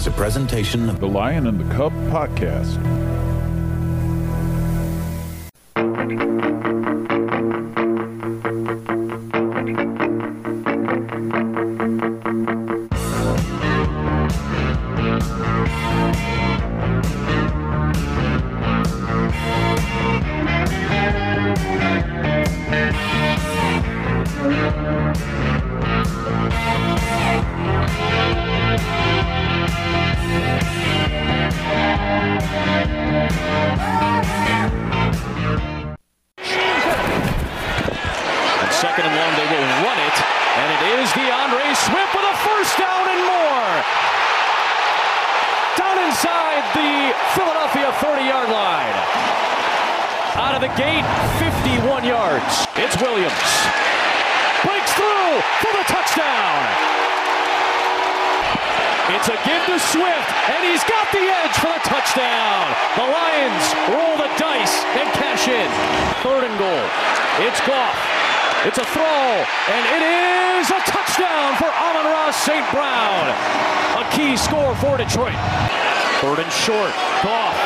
is a presentation of the Lion and the Cub podcast. Gate, 51 yards. It's Williams. Breaks through for the touchdown. It's a give to Swift, and he's got the edge for the touchdown. The Lions roll the dice and cash in. Third and goal. It's Goff. It's a throw, and it is a touchdown for Amon-Ra St. Brown. A key score for Detroit. Third and short. Goff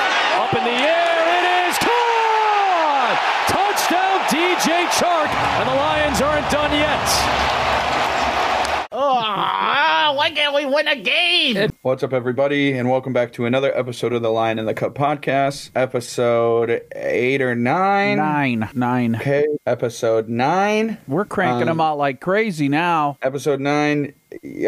up in the air. It is caught! Touchdown, DJ Chark, and the Lions aren't done yet. Oh, why can't we win a game? What's up, everybody, and welcome back to another episode of the Lion and the Cub podcast, episode eight or nine. Nine, nine. Okay, episode nine. We're cranking Um, them out like crazy now. Episode nine.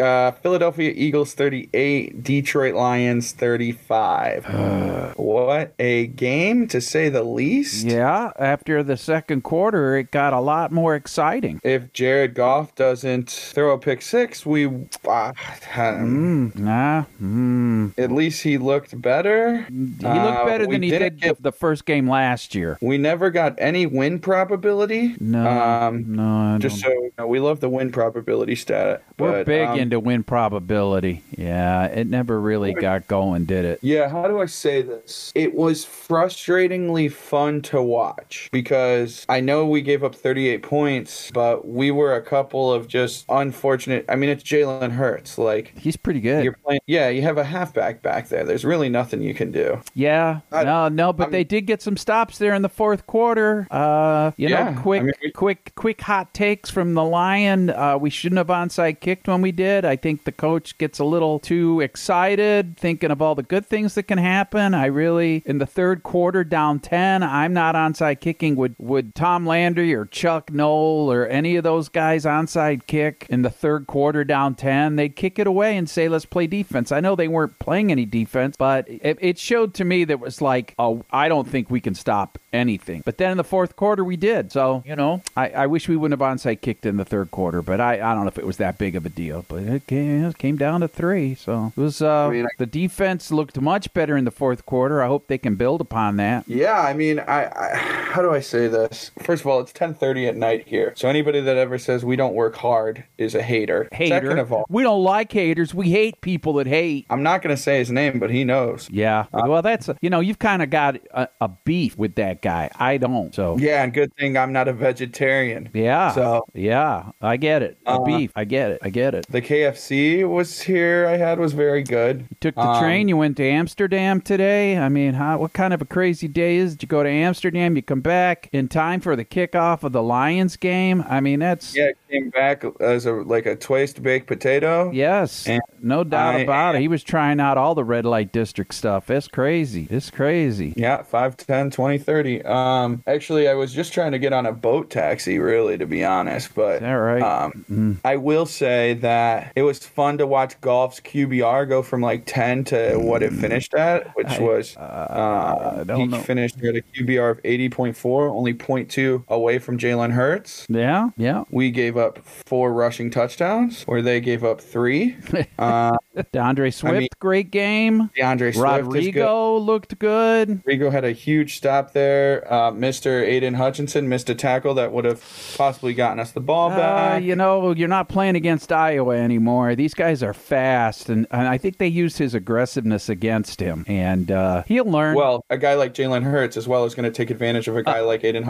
Uh, Philadelphia Eagles 38, Detroit Lions 35. what a game, to say the least. Yeah, after the second quarter, it got a lot more exciting. If Jared Goff doesn't throw a pick six, we. Uh, Mm, nah, mm. At least he looked better. He looked better than he did the, the first game last year. We never got any win probability. No, Um, no, I Just don't- so you know, we love the win probability stat. we're but, big um, into win probability. Yeah, it never really got going, did it? Yeah, how do I say this? It was frustratingly fun to watch because I know we gave up 38 points, but we were a couple of just unfortunate. I mean, it's Jalen Hurts. Like, He's pretty good. you're playing, yeah, you have a halfback back there. There's really nothing you can do. Yeah, I- no, no, but I'm- they did get some stops there in the fourth quarter. Uh, you Yeah, know, I quick, mean, we- quick, quick hot takes from the Lion. Uh, we shouldn't have onside kicked when we did. I think the coach gets a little too excited, thinking of all the good things that can happen. I really, in the third quarter, down ten, I'm not onside kicking. Would would Tom Landry or Chuck Noll or any of those guys onside kick in the third quarter, down ten? They'd kick it away and say, "Let's play defense." I know they weren't playing any defense, but it, it showed to me that was like, "Oh, I don't think we can stop anything." But then in the fourth quarter, we did. So you know, I, I wish we wouldn't have onside kicked in the third quarter, but I, I don't know if it was that big of a deal. But it came, it came down to three, so it was. Uh, mean, I- the defense looked much better in the fourth quarter. I hope they can build upon that. Yeah, I mean, I, I how do I say this? First of all, it's 10:30 at night here, so anybody that ever says we don't work hard is a hater. Hater. Second of all, we don't like haters. We hate people that hate. I'm not going to say his name, but he knows. Yeah. Uh, well, that's you know you've kind of got a, a beef with that guy. I don't. So Yeah, and good thing I'm not a vegetarian. yeah. So yeah, I get it. A Uh, beef. I get it. I get it. The KFC was here. I had was very good. You took the Um, train. You went to Amsterdam today. I mean, how, what kind of a crazy day is? it? You go to Amsterdam. You come back in time for the kickoff of the Lions game. I mean, that's Yeah, it came back as a like a twist baked potato. yes, And no doubt I- about it. He was trying out all the red light district stuff. It's crazy. It's crazy. Yeah, 5, 10, 20, 30. Um, actually, I was just trying to get on a boat taxi, really, to be honest. But that right? um, I will say that it was fun to watch Goff's QBR go from like 10 to what it finished at, which I- was I uh, he know. finished at a QBR of 80.4, only 0.2 away from Jalen Hurts. Yeah, yeah. We gave up four rushing touchdowns, where they gave up three. Uh, D'Andre Swift, mean- great game. D'Andre Swift is good. Looked good. Rodriguez had a huge stop there. Uh, Mr. Aidan Hutchinson missed a tackle that would have possibly gotten us the ball Uh, back. you know, you're not playing against Iowa anymore. These guys are fast, and, and I think they used his aggressiveness against him, and uh, he'll learn. Well, a guy like Jalen Hurts as well is going to take advantage of a guy like Aidan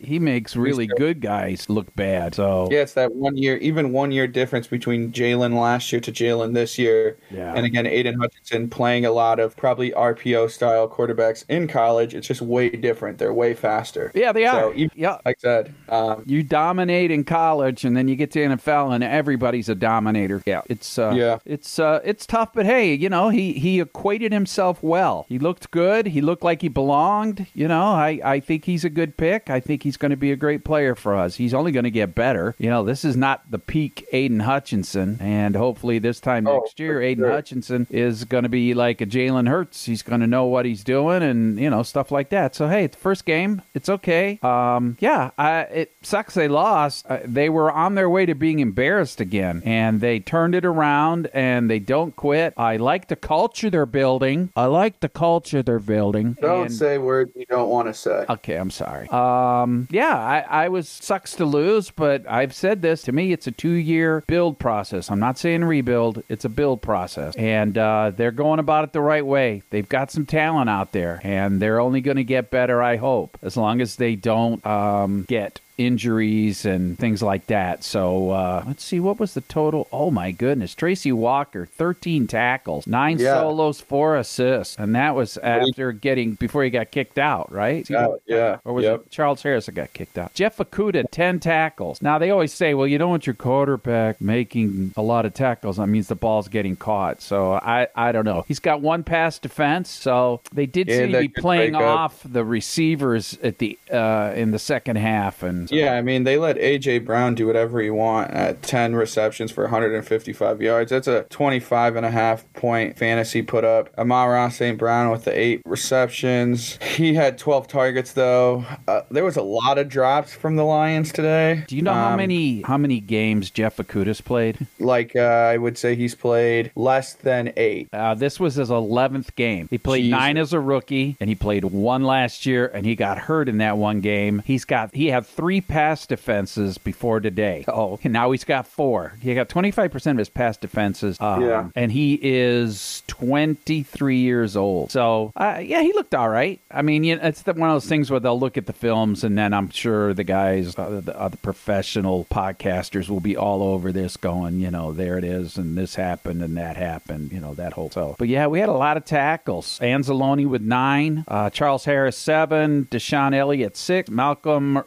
He makes really good. good guys look bad. So Yeah, it's that one year, even one year difference between Jalen last year to Jalen this year. Yeah. And again, Aidan Hutchinson playing a lot of probably RPO style quarterbacks in college. It's just way different. They're way faster. Yeah, they So are. even- yeah. Like I said, um, You dominate in college, and then you get to NFL, and everybody's a dominator. Yeah, it's uh, Yeah. it's uh, it's tough, but hey, you know, he he equated himself well. He looked good. He looked like he belonged. You know, I I think he's a good pick. I think he's going to be a great player for us. He's only going to get better. You know, this is not the peak Aidan Hutchinson, and hopefully this time Oh, next year, Aidan sure. Hutchinson is going to be like a Jalen Hurts. He's going to know what he's doing, and you know stuff like that. So hey, it's the first game. It's okay. Um, yeah, I, it sucks they lost. Uh, they were on their way to being embarrassed again, and they turned it around, and they don't quit. I like the culture they're building. I like the culture they're building. don't and- say words you don't want to say. Okay, I'm sorry. Um, yeah, I, I was sucks to lose, but I've said this. To me, it's a two-year build process. I'm not saying rebuild; it's a build process, and uh, they're going about it the right way. They've got some talent out there, and they're only going to get better. I hope, as long as they don't um, get injuries and things like that. So uh, let's see, what was the total? Oh my goodness, Tracy Walker, 13 tackles, nine Yeah. solos, four assists, and that was after getting before he got kicked out, right? Yeah, yeah, Or was yep. it Charles Harris that got kicked out? Jeff Okudah, 10 tackles. Now, they always say, well, you don't want your quarterback making a lot of tackles. That means the ball's getting caught. So I, I don't know. He's got one pass defense. So they did Yeah, seem to be playing off the receivers at the uh, in the second half. And Yeah, I mean, they let A.J. Brown do whatever he want at 10 receptions for 155 yards. That's a 25 and a half point fantasy put up. Amon-Ra St. Brown with the eight receptions. He had 12 targets, though. Uh, there was a lot of drops from the Lions today. Do you know how Um, many how many games Jeff Okudah's played? Like, uh, I would say he's played less than eight. Uh, this was his 11th game. He played Jesus. nine as a rookie, and he played one last year, and he got hurt in that one game. He's got he had three pass defenses before today. Oh, and now he's got four. He got 25% of his pass defenses. Um, Yeah. and he is 23 years old. So uh, yeah, he looked all right. I mean, you know, it's the, one of those things where they'll look at the films, and then I'm sure the guys, uh, the other professional podcasters, will be all over this, going, you know, there it is, and this happened, and that happened, you know, that whole. So, but yeah, we had a lot of tackles. Anzalone with nine, uh, Charles Harris seven, DeShon Elliott six, Malcolm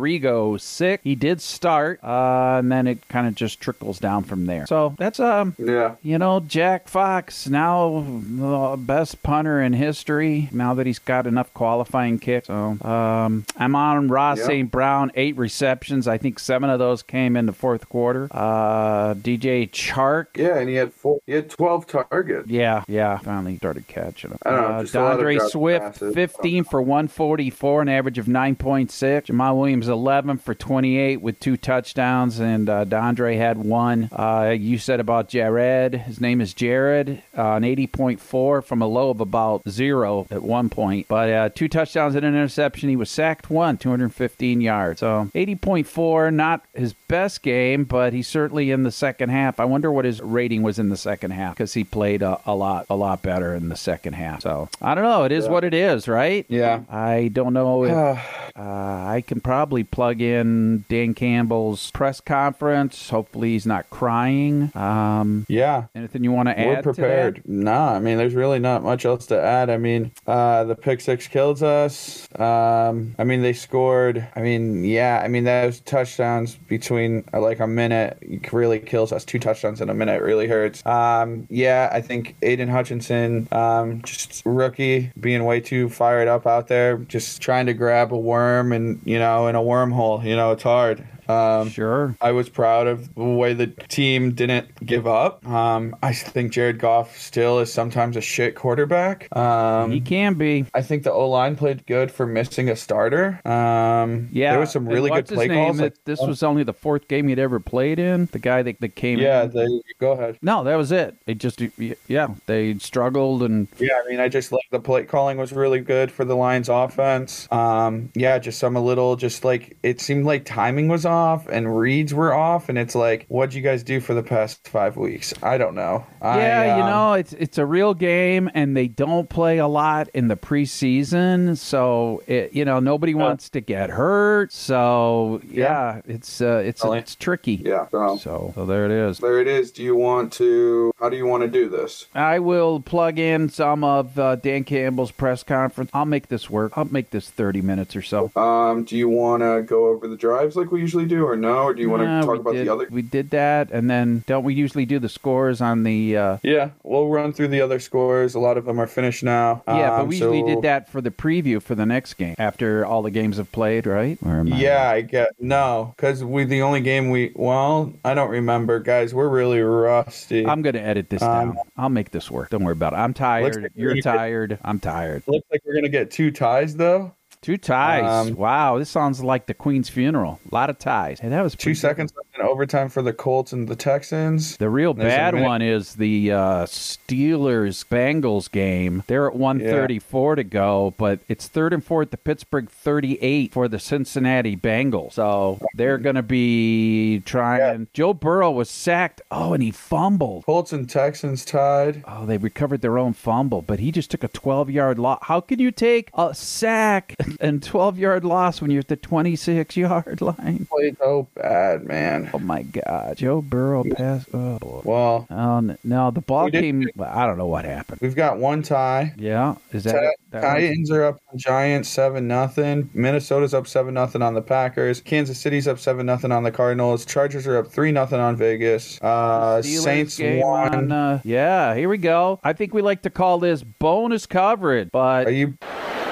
Rodriguez six. He did start, uh, and then it kind of just trickles down from there. So that's um, Yeah. you know, Jack Fox, now the best punter in history, now that he's got enough qualifying kicks. So, um, I'm on Ross Yeah. St. Brown, eight receptions. I think seven of those came in the fourth quarter. Uh, DJ Chark. Yeah, and he had four. He had 12 targets. Yeah, yeah, finally started catching him. I don't know, Uh, just a lot of D'Andre Swift, passes. 15 for 144, an average of 9.6. Jamaal Williams, 11 for 28 with two touchdowns, and uh, D'Andre had one. Uh, you said about Jared. His name is Jared, uh, an 80.4 from a low of about zero at one point. But uh, two touchdowns and an interception. He was sacked one, 215 yards. So 80.4, not his best game, but he's certainly in the second half. I wonder what his rating was in the second half because he played a, a lot, a lot better in the second half. So I don't know. It is what it is, right? Yeah. I don't know if uh, I can probably plug in Dan Campbell's press conference. Hopefully, he's not crying. Um, Yeah. anything you want to We're add? prepared. To that? Nah, I mean, there's really not much else to add. I mean, uh, the pick six kills us. Um, I mean, they scored. I mean, yeah. I mean, those touchdowns between uh, like a minute really kills us. Two touchdowns in a minute really hurts. Um, yeah, I think Aidan Hutchinson, um, just rookie, being way too fired up out there, just trying to grab a worm and you know in a wormhole. You know, it's hard. Um, Sure. I was proud of the way the team didn't give up. Um, I think Jared Goff still is sometimes a shit quarterback. Um, He can be. I think the O line played good for missing a starter. Um, Yeah, there was some really good play calls. like- this was only the fourth game he'd ever played in. The guy that, that came yeah, in. they, go ahead. No, that was it. They just, yeah, they struggled and Yeah, I mean, I just like the play calling was really good for the Lions offense. Um, yeah, just some a little, just like it seemed like timing was off and reads were off, and it's like, what'd you guys do for the past five weeks? I don't know. Yeah, I, you um, know, it's it's a real game, and they don't play a lot in the preseason, so it, you know nobody wants to get hurt. So yeah, it's uh, it's Really? it's tricky. Yeah. So. So so there it is. There it is. Do you want to How do you want to do this? I will plug in some of uh, Dan Campbell's press conference. I'll make this work. I'll make this 30 minutes or so. Um, do you want to go over the drives like we usually do, or no? Or do you want to talk about did, the other? We did that, and then don't we usually do the scores on the? Uh, Yeah, we'll run through the other scores. A lot of them are finished now. yeah, but Um, we usually did that for the preview for the next game after all the games have played, right? I- Yeah, I get no, because we the only game we well, I don't remember, guys. We're really rusty. I'm to edit this Um, down. I'll make this work. Don't worry about it. I'm tired. like You're you- tired. I'm tired. Looks like we're gonna get two ties though. Two ties. Um, wow, this sounds like the Queen's funeral. A lot of ties. Hey, that was Two seconds overtime for the Colts and the Texans. The real There's bad one is the uh, Steelers Bengals game. They're at 134 to go, but it's third and four at the Pittsburgh 38 for the Cincinnati Bengals. So they're going to be trying. Joe Burrow was sacked. Oh, and he fumbled. Colts and Texans tied. Oh, they recovered their own fumble, but he just took a 12 yard loss. How can you take a sack and 12 yard loss when you're at the 26 yard line? Played so bad, man. Oh my God. Joe Burrow passed. Oh, boy. Well, Oh, n- no, the ball We did- came. I don't know what happened. we've got one tie. Yeah, is that, Ti- that one? Titans are up on Giants seven nothing. Minnesota's up seven nothing on the Packers. Kansas City's up seven nothing on the Cardinals. Chargers are up three nothing on Vegas. Uh, Steelers Saints game won. on, uh, yeah, here we go. I think we like to call this bonus coverage, but Are you?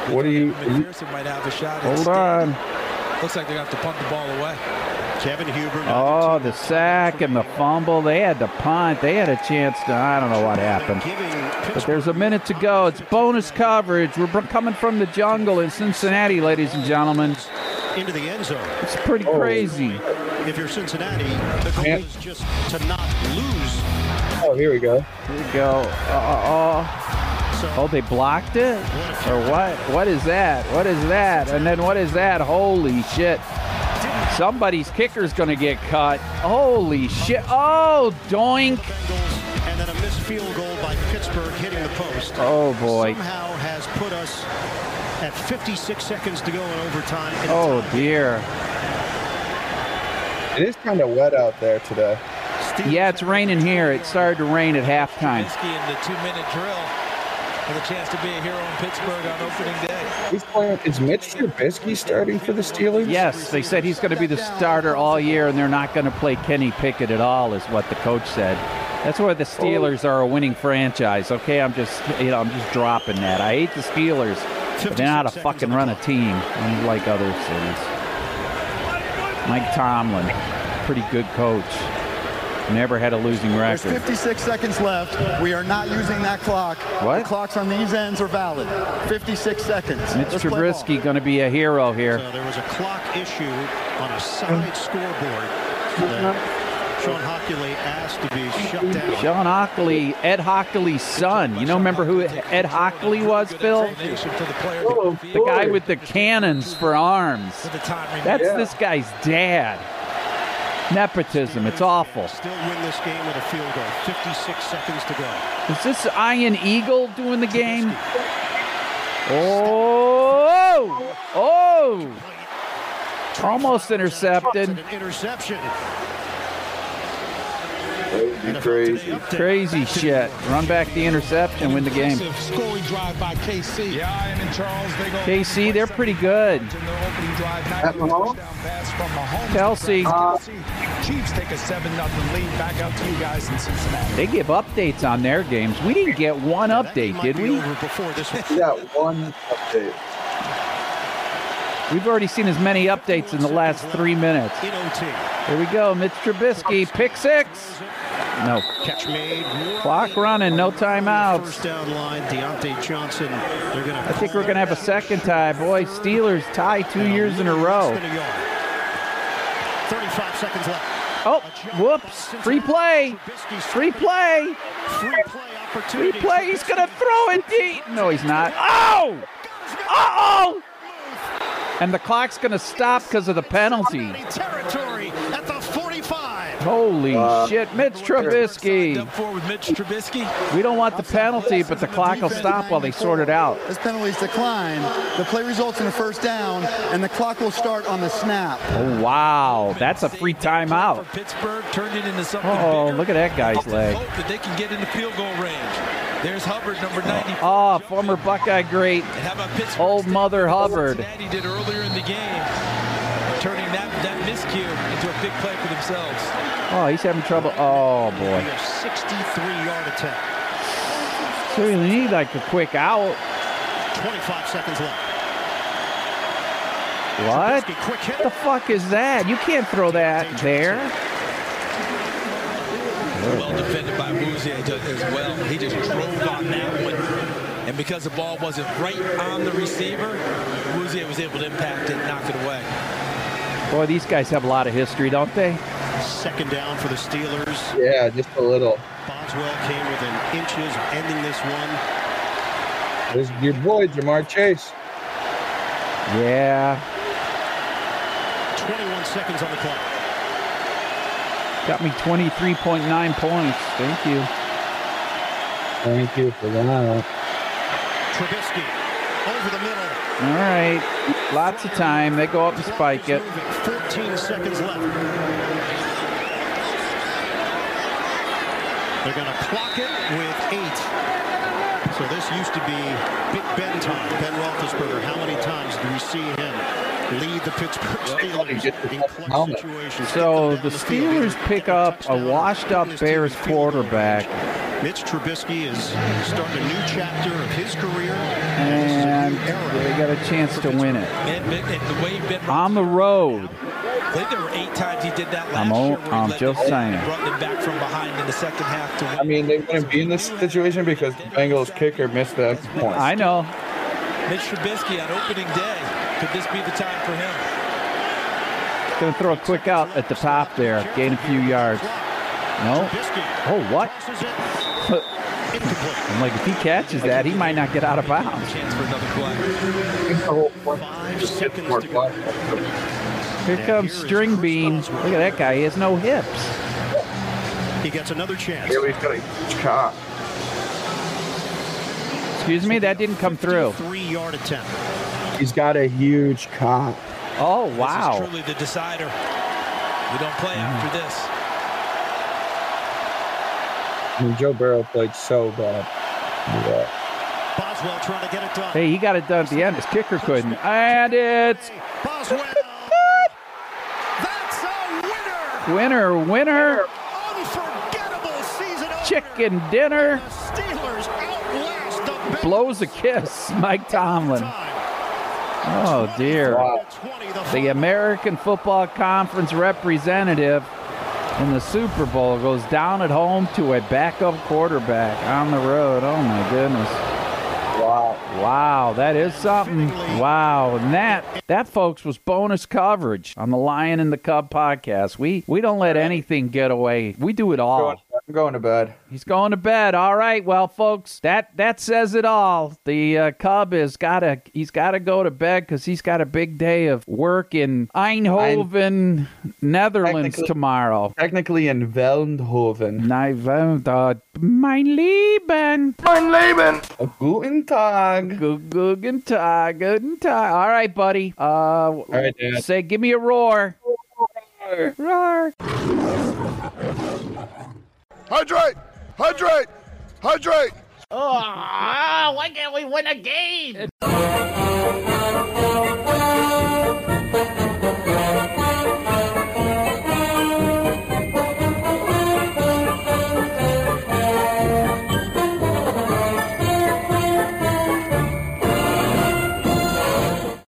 What are you? are you- McPherson might have a shot. hold instead. on. Looks like they're going to have to punt the ball away. Kevin Huber. Oh, the sack and the fumble. They had to punt. They had a chance to. I don't know what happened. But there's a minute to go. It's bonus coverage. We're coming from the jungle in Cincinnati, ladies and gentlemen. into the end zone. It's pretty Oh. crazy. If you're Cincinnati, the goal Yeah. is just to not lose. Oh, here we go. Here we go. Uh, So oh, they blocked it? Or what? What is that? What is that? And then what is that? Holy shit. Somebody's kicker's going to get cut. Holy shit. Oh, doink. And then a missed field goal by Pittsburgh hitting the post. Oh, boy. Somehow has put us at 56 seconds to go in overtime. in Oh, tie. dear. It is kind of wet out there today. Yeah, it's raining here. It started to rain at halftime. In the two-minute drill with a chance to be a hero in Pittsburgh on opening day. Who's playing? Is Mitch Trubisky starting for the Steelers? Yes, they said he's going to be the starter all year, and they're not going to play Kenny Pickett at all, is what the coach said. That's why the Steelers are a winning franchise. Okay, I'm just, you know, I'm just dropping that. I hate the Steelers, but they know how to 56 fucking run a team, unlike other cities. Mike Tomlin, pretty good coach. Never had a losing record. There's 56 seconds left. We are not using that clock. What? The clocks on these ends are valid. 56 seconds. Mitch Let's. Trubisky going to be a hero here. So there was a clock issue on a side scoreboard. Shawn Hochuli asked to be shut down. Shawn Hochuli, Ed Hochuli's son. You know, remember who Ed Hochuli was, Phil? The player to be The guy with the cannons for arms. with the time remaining. That's this guy's dad. Nepotism. It's awful. Still win this game with a field goal. 56 seconds to go. Is this Ian Eagle doing the game? Oh! Oh! Almost intercepted. An interception. That would crazy. Crazy shit. Run back the interception, win the game. Scoring drive by KC. Yeah, and Charles, they go KC, they're pretty good. in their opening. At Mahomes? Touchdown pass from Mahomes. Kelce. Chiefs take a 7 0 lead. Back out to you guys in Cincinnati. They give updates on their games. We didn't get one That update, did we? over before this one. We got one update. We've already seen as many updates in the last three minutes. Here we go. Mitch Trubisky, pick six. No. Catch made. Clock running, no timeouts. First down line, Diontae Johnson. They're gonna I think we're going to have a second tie. Boy, Steelers tie two years in a row. 35 seconds left. Oh, whoops. Free play. Free play. free play Free play. He's going to throw it deep. No, he's not. Oh! Uh-oh! And the clock's going to stop because of the penalty. Territory at the 45. Holy uh, shit, Mitch Signed Trubisky. up with Mitch Trubisky. We don't want the penalty, but the clock will stop while they sort it out. As penalties decline, the play results in a first down, and the clock will start on the snap. Oh, wow. That's a free timeout. For Pittsburgh turned it into something Oh, look at that guy's leg. Hope that they can get into field goal range. There's Hubbard, number 94. Oh, former Buckeye great. And how about Pittsburgh? Old Mother Hubbard. Cincinnati did earlier in the game, turning that, that miscue into a big play for themselves. Oh, he's having trouble. Oh, boy. A 63-yard attempt. So you need like a quick out. 25 seconds left. What? Hit. the fuck is that? You can't throw that there. Well defended by Muzie as well. He just drove on that one. And because the ball wasn't right on the receiver, Muzie was able to impact it and knock it away. Boy, these guys have a lot of history, don't they? Second down for the Steelers. Yeah, just a little. Boswell came within inches of ending this one. There's your boy, Ja'Marr Chase. Yeah. 21 seconds on the clock. Got me 23.9 points. Thank you. Thank you for that. Trubisky over the middle. All right. Lots of time. They go up and spike it. Moving. 14 seconds left. They're going to clock it with eight. So this used to be Big Ben time. Ben Roethlisberger. How many times do we see lead the Pittsburgh Steelers in clutch situations? So the Steelers pick up a washed-up Bears in field goal quarterback. Mitch Trubisky is starting a new chapter of his career. And this is a And new era. they got a chance to win it. And, and the way Ben On the road. I think there were eight times he did that last I'm o- year. I'm just saying. and brought them back from behind in the second half to. I mean, they wouldn't be in this situation because the Bengals kicker missed the extra point. I know. Mitch Trubisky on opening day. Could this be the time for him? Going to throw a quick out at the top there. Gain a few yards. No. Oh, what? tosses it. Incomplete. I'm like, if he catches that, he might not get out of bounds. Chance for another play. Five seconds to go. Here comes String Bean. Look at that guy. He has no hips. He gets another chance. Here he's got a cock. Excuse me, that didn't come through. Three-yard attempt. He's got a huge cock. Oh, wow! This is truly the decider. We don't play mm. after this. I mean, Joe Burrow played so bad. Yeah. Boswell trying to get it done. Hey, he got it done at the end. His kicker couldn't. And it's Boswell. That's a winner. winner, winner, Unforgettable season opener. chicken dinner. The Steelers outlast the Bengals. Blows a kiss, Mike Tomlin. Oh, dear. 20, the The. American Football Conference representative in the Super Bowl goes down at home to a backup quarterback on the road. Oh, my goodness. Wow. Wow, that is something. Wow, and that that folks was bonus coverage on the Lion and the Cub podcast. We we don't let anything get away. We do it all. I'm going to bed. He's going to bed. All right, well, folks, that that says it all. The uh, Cub has got to he's got to go to bed because he's got a big day of work in Eindhoven, Netherlands Technically- tomorrow. Technically in Veldhoven. Nijvelde, mein Lieben. A Guten Tag. Gu- Guten Tag, guten Tag. All right, buddy. Uh, All right, Dad. Say, give me a roar. Roar. Hydrate! Hydrate! Hydrate! Oh, why can't we win a game?